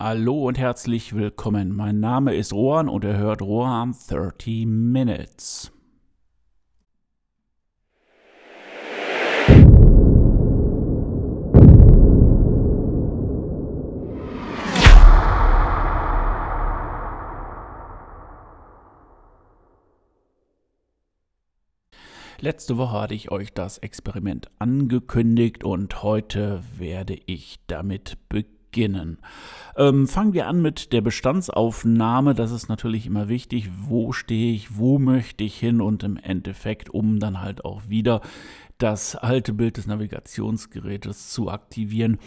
Hallo und herzlich willkommen. Mein Name ist Rohan und ihr hört Rohan 30 Minutes. Letzte Woche hatte ich euch das Experiment angekündigt und heute werde ich damit beginnen beginnen. Ähm, fangen wir an mit der Bestandsaufnahme. Das ist natürlich immer wichtig. Wo stehe ich? Wo möchte ich hin? Und im Endeffekt, um dann halt auch wieder das alte Bild des Navigationsgerätes zu aktivieren.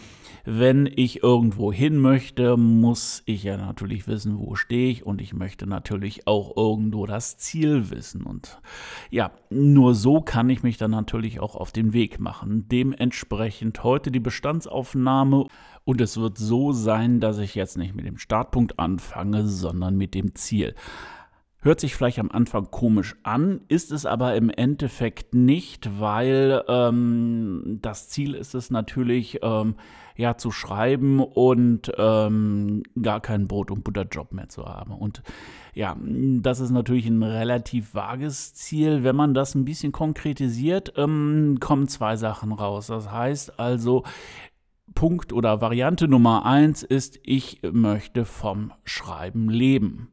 Wenn ich irgendwo hin möchte, muss ich ja natürlich wissen, wo stehe ich und ich möchte natürlich auch irgendwo das Ziel wissen. Und ja, nur so kann ich mich dann natürlich auch auf den Weg machen. Dementsprechend heute die Bestandsaufnahme und es wird so sein, dass ich jetzt nicht mit dem Startpunkt anfange, sondern mit dem Ziel. Hört sich vielleicht am Anfang komisch an, ist es aber im Endeffekt nicht, weil ähm, das Ziel ist es natürlich, ähm, ja, zu schreiben und ähm, gar keinen Brot- und Butterjob mehr zu haben. Und ja, das ist natürlich ein relativ vages Ziel. Wenn man das ein bisschen konkretisiert, ähm, kommen zwei Sachen raus. Das heißt also, Punkt oder Variante Nummer eins ist, ich möchte vom Schreiben leben.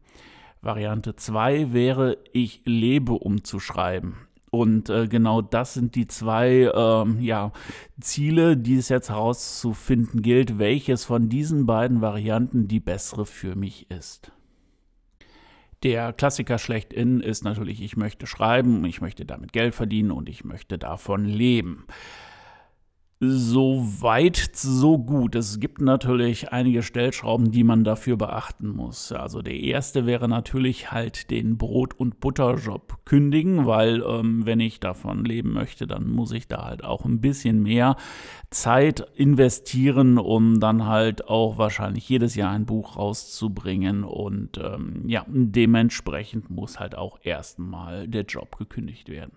Variante 2 wäre, ich lebe, um zu schreiben. Und äh, genau das sind die zwei ähm, ja, Ziele, die es jetzt herauszufinden gilt, welches von diesen beiden Varianten die bessere für mich ist. Der Klassiker schlechthin ist natürlich, ich möchte schreiben, ich möchte damit Geld verdienen und ich möchte davon leben. So weit, so gut. Es gibt natürlich einige Stellschrauben, die man dafür beachten muss. Also der erste wäre natürlich halt den Brot- und Butterjob kündigen, weil ähm, wenn ich davon leben möchte, dann muss ich da halt auch ein bisschen mehr Zeit investieren, um dann halt auch wahrscheinlich jedes Jahr ein Buch rauszubringen. Und ähm, ja, dementsprechend muss halt auch erstmal der Job gekündigt werden.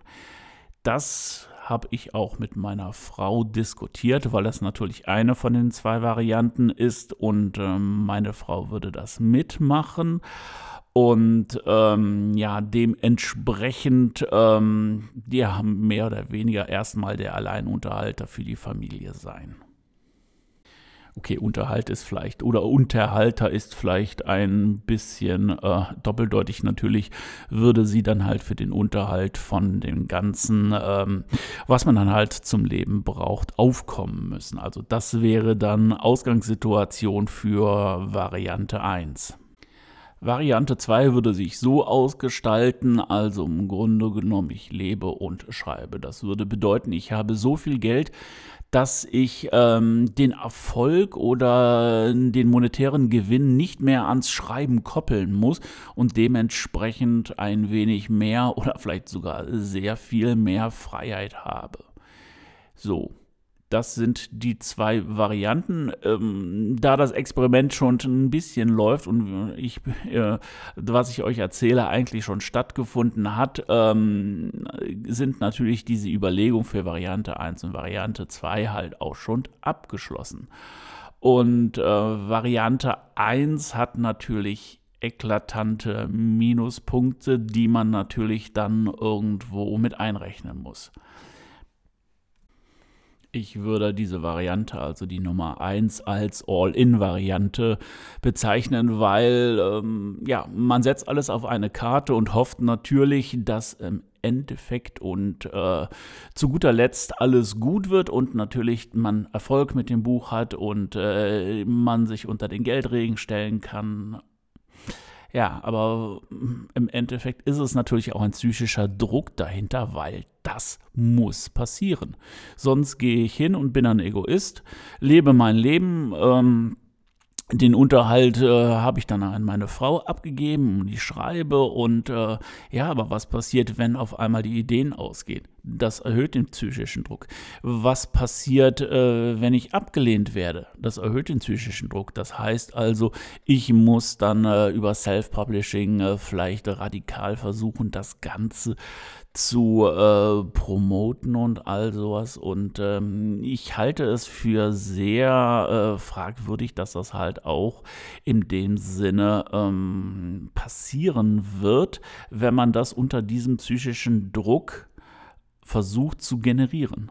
Das habe ich auch mit meiner Frau diskutiert, weil das natürlich eine von den zwei Varianten ist und ähm, meine Frau würde das mitmachen. Und ähm, ja, dementsprechend, ähm, haben mehr oder weniger erstmal der Alleinunterhalter für die Familie sein okay, Unterhalt ist vielleicht oder Unterhalter ist vielleicht ein bisschen äh, doppeldeutig. Natürlich würde sie dann halt für den Unterhalt von dem Ganzen, ähm, was man dann halt zum Leben braucht, aufkommen müssen. Also das wäre dann Ausgangssituation für Variante 1. Variante 2 würde sich so ausgestalten, also im Grunde genommen, ich lebe und schreibe. Das würde bedeuten, ich habe so viel Geld, dass ich ähm, den Erfolg oder den monetären Gewinn nicht mehr ans Schreiben koppeln muss und dementsprechend ein wenig mehr oder vielleicht sogar sehr viel mehr Freiheit habe. So, das sind die zwei Varianten. Ähm, da das Experiment schon ein bisschen läuft und ich, äh, was ich euch erzähle, eigentlich schon stattgefunden hat, ähm, sind natürlich diese Überlegungen für Variante 1 und Variante 2 halt auch schon abgeschlossen. Und äh, Variante 1 hat natürlich eklatante Minuspunkte, die man natürlich dann irgendwo mit einrechnen muss. Ich würde diese Variante, also die Nummer 1, als All-In-Variante bezeichnen, weil ähm, ja, man setzt alles auf eine Karte und hofft natürlich, dass im Endeffekt und äh, zu guter Letzt alles gut wird und natürlich man Erfolg mit dem Buch hat und äh, man sich unter den Geldregen stellen kann ja, aber mm, im Endeffekt ist es natürlich auch ein psychischer Druck dahinter, weil das muss passieren. Sonst gehe ich hin und bin ein Egoist, lebe mein Leben. Ähm, den Unterhalt äh, habe ich dann an meine Frau abgegeben und ich schreibe und äh, ja, aber was passiert, wenn auf einmal die Ideen ausgehen? Das erhöht den psychischen Druck. Was passiert, äh, wenn ich abgelehnt werde? Das erhöht den psychischen Druck. Das heißt also, ich muss dann äh, über Self-Publishing äh, vielleicht radikal versuchen, das Ganze zu äh, promoten und all sowas. Und ähm, ich halte es für sehr äh, fragwürdig, dass das halt auch in dem Sinne ähm, passieren wird, wenn man das unter diesem psychischen Druck versucht zu generieren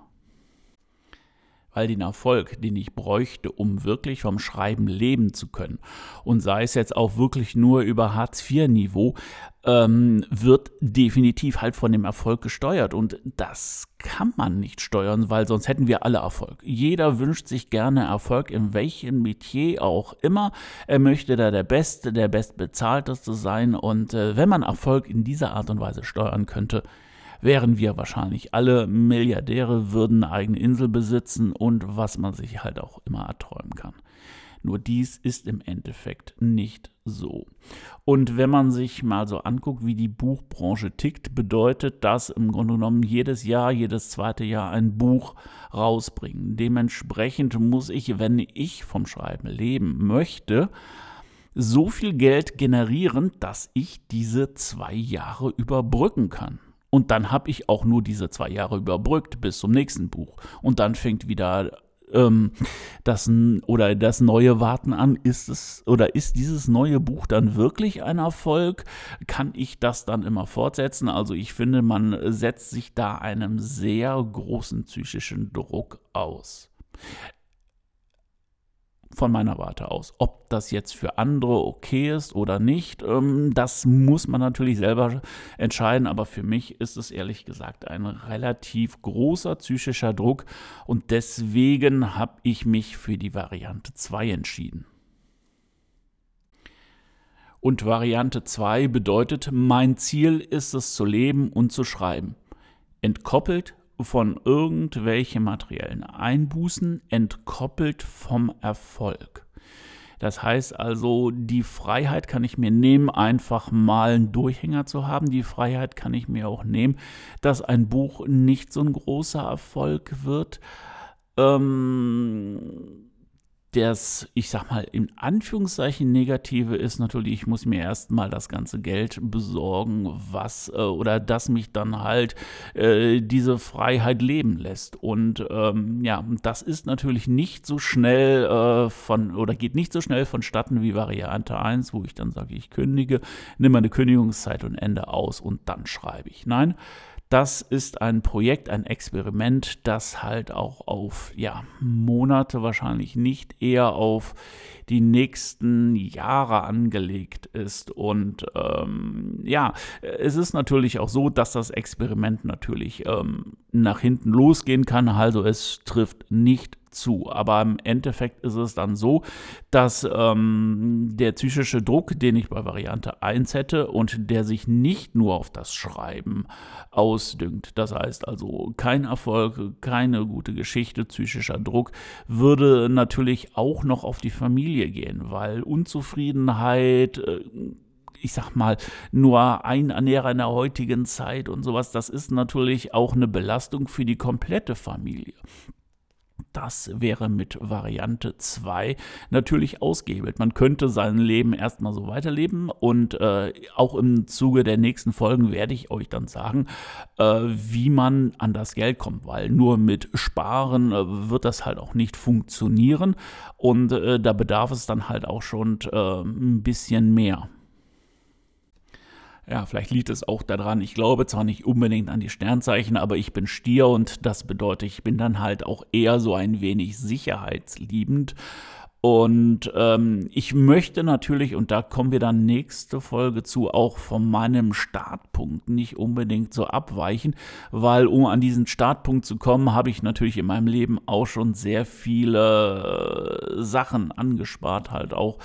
weil den Erfolg, den ich bräuchte, um wirklich vom Schreiben leben zu können, und sei es jetzt auch wirklich nur über Hartz-IV-Niveau, ähm, wird definitiv halt von dem Erfolg gesteuert. Und das kann man nicht steuern, weil sonst hätten wir alle Erfolg. Jeder wünscht sich gerne Erfolg, in welchem Metier auch immer. Er möchte da der Beste, der Bestbezahlteste sein. Und äh, wenn man Erfolg in dieser Art und Weise steuern könnte, wären wir wahrscheinlich alle Milliardäre, würden eine eigene Insel besitzen und was man sich halt auch immer erträumen kann. Nur dies ist im Endeffekt nicht so. Und wenn man sich mal so anguckt, wie die Buchbranche tickt, bedeutet das im Grunde genommen jedes Jahr, jedes zweite Jahr ein Buch rausbringen. Dementsprechend muss ich, wenn ich vom Schreiben leben möchte, so viel Geld generieren, dass ich diese zwei Jahre überbrücken kann. Und dann habe ich auch nur diese zwei Jahre überbrückt bis zum nächsten Buch. Und dann fängt wieder ähm, das oder das neue Warten an. Ist es oder ist dieses neue Buch dann wirklich ein Erfolg? Kann ich das dann immer fortsetzen? Also ich finde, man setzt sich da einem sehr großen psychischen Druck aus von meiner Warte aus. Ob das jetzt für andere okay ist oder nicht, ähm, das muss man natürlich selber entscheiden, aber für mich ist es ehrlich gesagt ein relativ großer psychischer Druck und deswegen habe ich mich für die Variante 2 entschieden. Und Variante 2 bedeutet, mein Ziel ist es zu leben und zu schreiben. Entkoppelt von irgendwelchen materiellen Einbußen, entkoppelt vom Erfolg. Das heißt also, die Freiheit kann ich mir nehmen, einfach mal einen Durchhänger zu haben. Die Freiheit kann ich mir auch nehmen, dass ein Buch nicht so ein großer Erfolg wird. Ähm, das, ich sag mal, in Anführungszeichen Negative ist natürlich, ich muss mir erstmal das ganze Geld besorgen, was äh, oder das mich dann halt äh, diese Freiheit leben lässt. Und ähm, ja, das ist natürlich nicht so schnell äh, von oder geht nicht so schnell vonstatten wie Variante 1, wo ich dann sage, ich kündige, nehme meine Kündigungszeit und Ende aus und dann schreibe ich. Nein, das ist ein Projekt, ein Experiment, das halt auch auf ja, Monate wahrscheinlich nicht eher auf die nächsten Jahre angelegt ist. Und ähm, ja, es ist natürlich auch so, dass das Experiment natürlich ähm, nach hinten losgehen kann. Also es trifft nicht zu. Aber im Endeffekt ist es dann so, dass ähm, der psychische Druck, den ich bei Variante 1 hätte und der sich nicht nur auf das Schreiben ausdüngt, das heißt also kein Erfolg, keine gute Geschichte, psychischer Druck, würde natürlich auch noch auf die Familie gehen, weil Unzufriedenheit, äh, ich sag mal, nur ein Ernährer in der heutigen Zeit und sowas, das ist natürlich auch eine Belastung für die komplette Familie. Das wäre mit Variante 2 natürlich ausgehebelt. Man könnte sein Leben erstmal so weiterleben und äh, auch im Zuge der nächsten Folgen werde ich euch dann sagen, äh, wie man an das Geld kommt, weil nur mit Sparen äh, wird das halt auch nicht funktionieren und äh, da bedarf es dann halt auch schon äh, ein bisschen mehr. Ja, vielleicht liegt es auch daran, ich glaube zwar nicht unbedingt an die Sternzeichen, aber ich bin Stier und das bedeutet, ich bin dann halt auch eher so ein wenig sicherheitsliebend und ähm, ich möchte natürlich, und da kommen wir dann nächste Folge zu, auch von meinem Startpunkt nicht unbedingt so abweichen, weil um an diesen Startpunkt zu kommen, habe ich natürlich in meinem Leben auch schon sehr viele äh, Sachen angespart, halt auch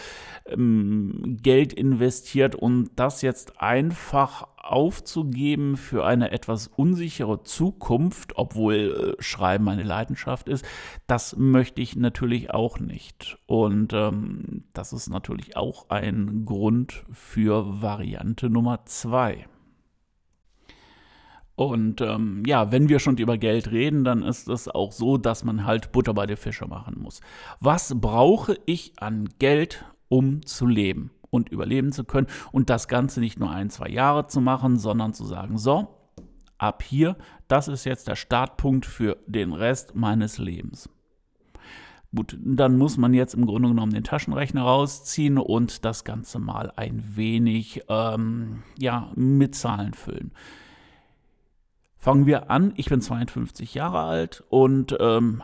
ähm, Geld investiert und das jetzt einfach aufzugeben für eine etwas unsichere Zukunft, obwohl äh, Schreiben meine Leidenschaft ist, das möchte ich natürlich auch nicht. Und ähm, das ist natürlich auch ein Grund für Variante Nummer zwei. Und ähm, ja, wenn wir schon über Geld reden, dann ist es auch so, dass man halt Butter bei der Fische machen muss. Was brauche ich an Geld, um zu leben und überleben zu können? Und das Ganze nicht nur ein, zwei Jahre zu machen, sondern zu sagen, so, ab hier, das ist jetzt der Startpunkt für den Rest meines Lebens. Gut, dann muss man jetzt im Grunde genommen den Taschenrechner rausziehen und das Ganze mal ein wenig ähm, ja, mit Zahlen füllen. Fangen wir an. Ich bin 52 Jahre alt und ähm,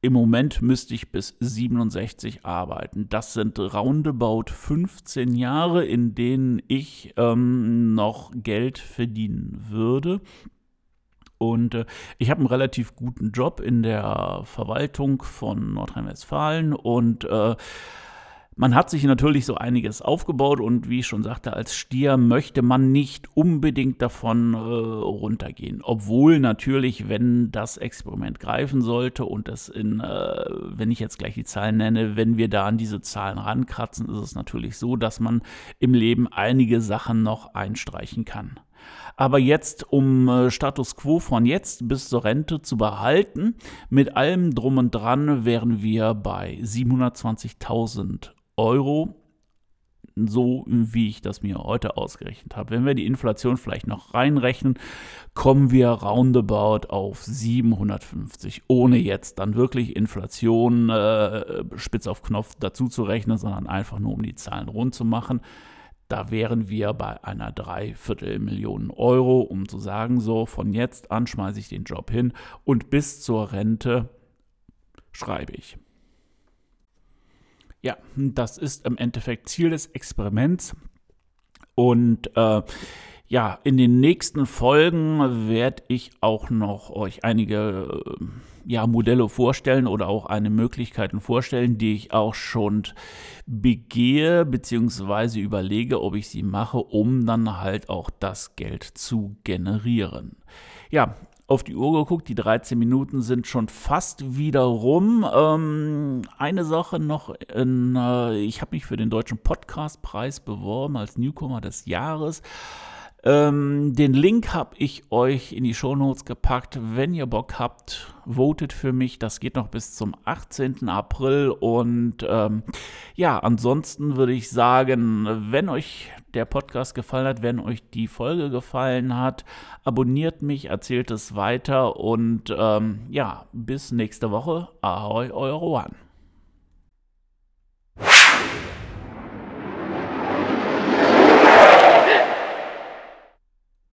im Moment müsste ich bis 67 arbeiten. Das sind roundabout 15 Jahre, in denen ich ähm, noch Geld verdienen würde. Und äh, ich habe einen relativ guten Job in der Verwaltung von Nordrhein-Westfalen und äh, man hat sich natürlich so einiges aufgebaut und wie ich schon sagte, als Stier möchte man nicht unbedingt davon äh, runtergehen. Obwohl natürlich, wenn das Experiment greifen sollte und das in, äh, wenn ich jetzt gleich die Zahlen nenne, wenn wir da an diese Zahlen rankratzen, ist es natürlich so, dass man im Leben einige Sachen noch einstreichen kann. Aber jetzt, um äh, Status quo von jetzt bis zur Rente zu behalten, mit allem drum und dran wären wir bei 720.000 Euro, so wie ich das mir heute ausgerechnet habe. Wenn wir die Inflation vielleicht noch reinrechnen, kommen wir roundabout auf 750, ohne jetzt dann wirklich Inflation äh, spitz auf Knopf dazu zu rechnen, sondern einfach nur um die Zahlen rund zu machen. Da wären wir bei einer Dreiviertelmillion Euro, um zu sagen, so von jetzt an schmeiße ich den Job hin und bis zur Rente schreibe ich. Ja, das ist im Endeffekt Ziel des Experiments. Und äh, ja, in den nächsten Folgen werde ich auch noch euch einige äh, ja, Modelle vorstellen oder auch eine Möglichkeiten vorstellen, die ich auch schon begehe bzw. überlege, ob ich sie mache, um dann halt auch das Geld zu generieren. Ja, auf die Uhr geguckt, die 13 Minuten sind schon fast wieder rum. Ähm, eine Sache noch, in, äh, ich habe mich für den Deutschen Podcastpreis beworben als Newcomer des Jahres. Ähm, den Link habe ich euch in die Shownotes gepackt. Wenn ihr Bock habt, votet für mich. Das geht noch bis zum 18. April. Und ähm, ja, ansonsten würde ich sagen, wenn euch der Podcast gefallen hat, wenn euch die Folge gefallen hat, abonniert mich, erzählt es weiter und ähm, ja, bis nächste Woche. Ahoi, euer Rohan.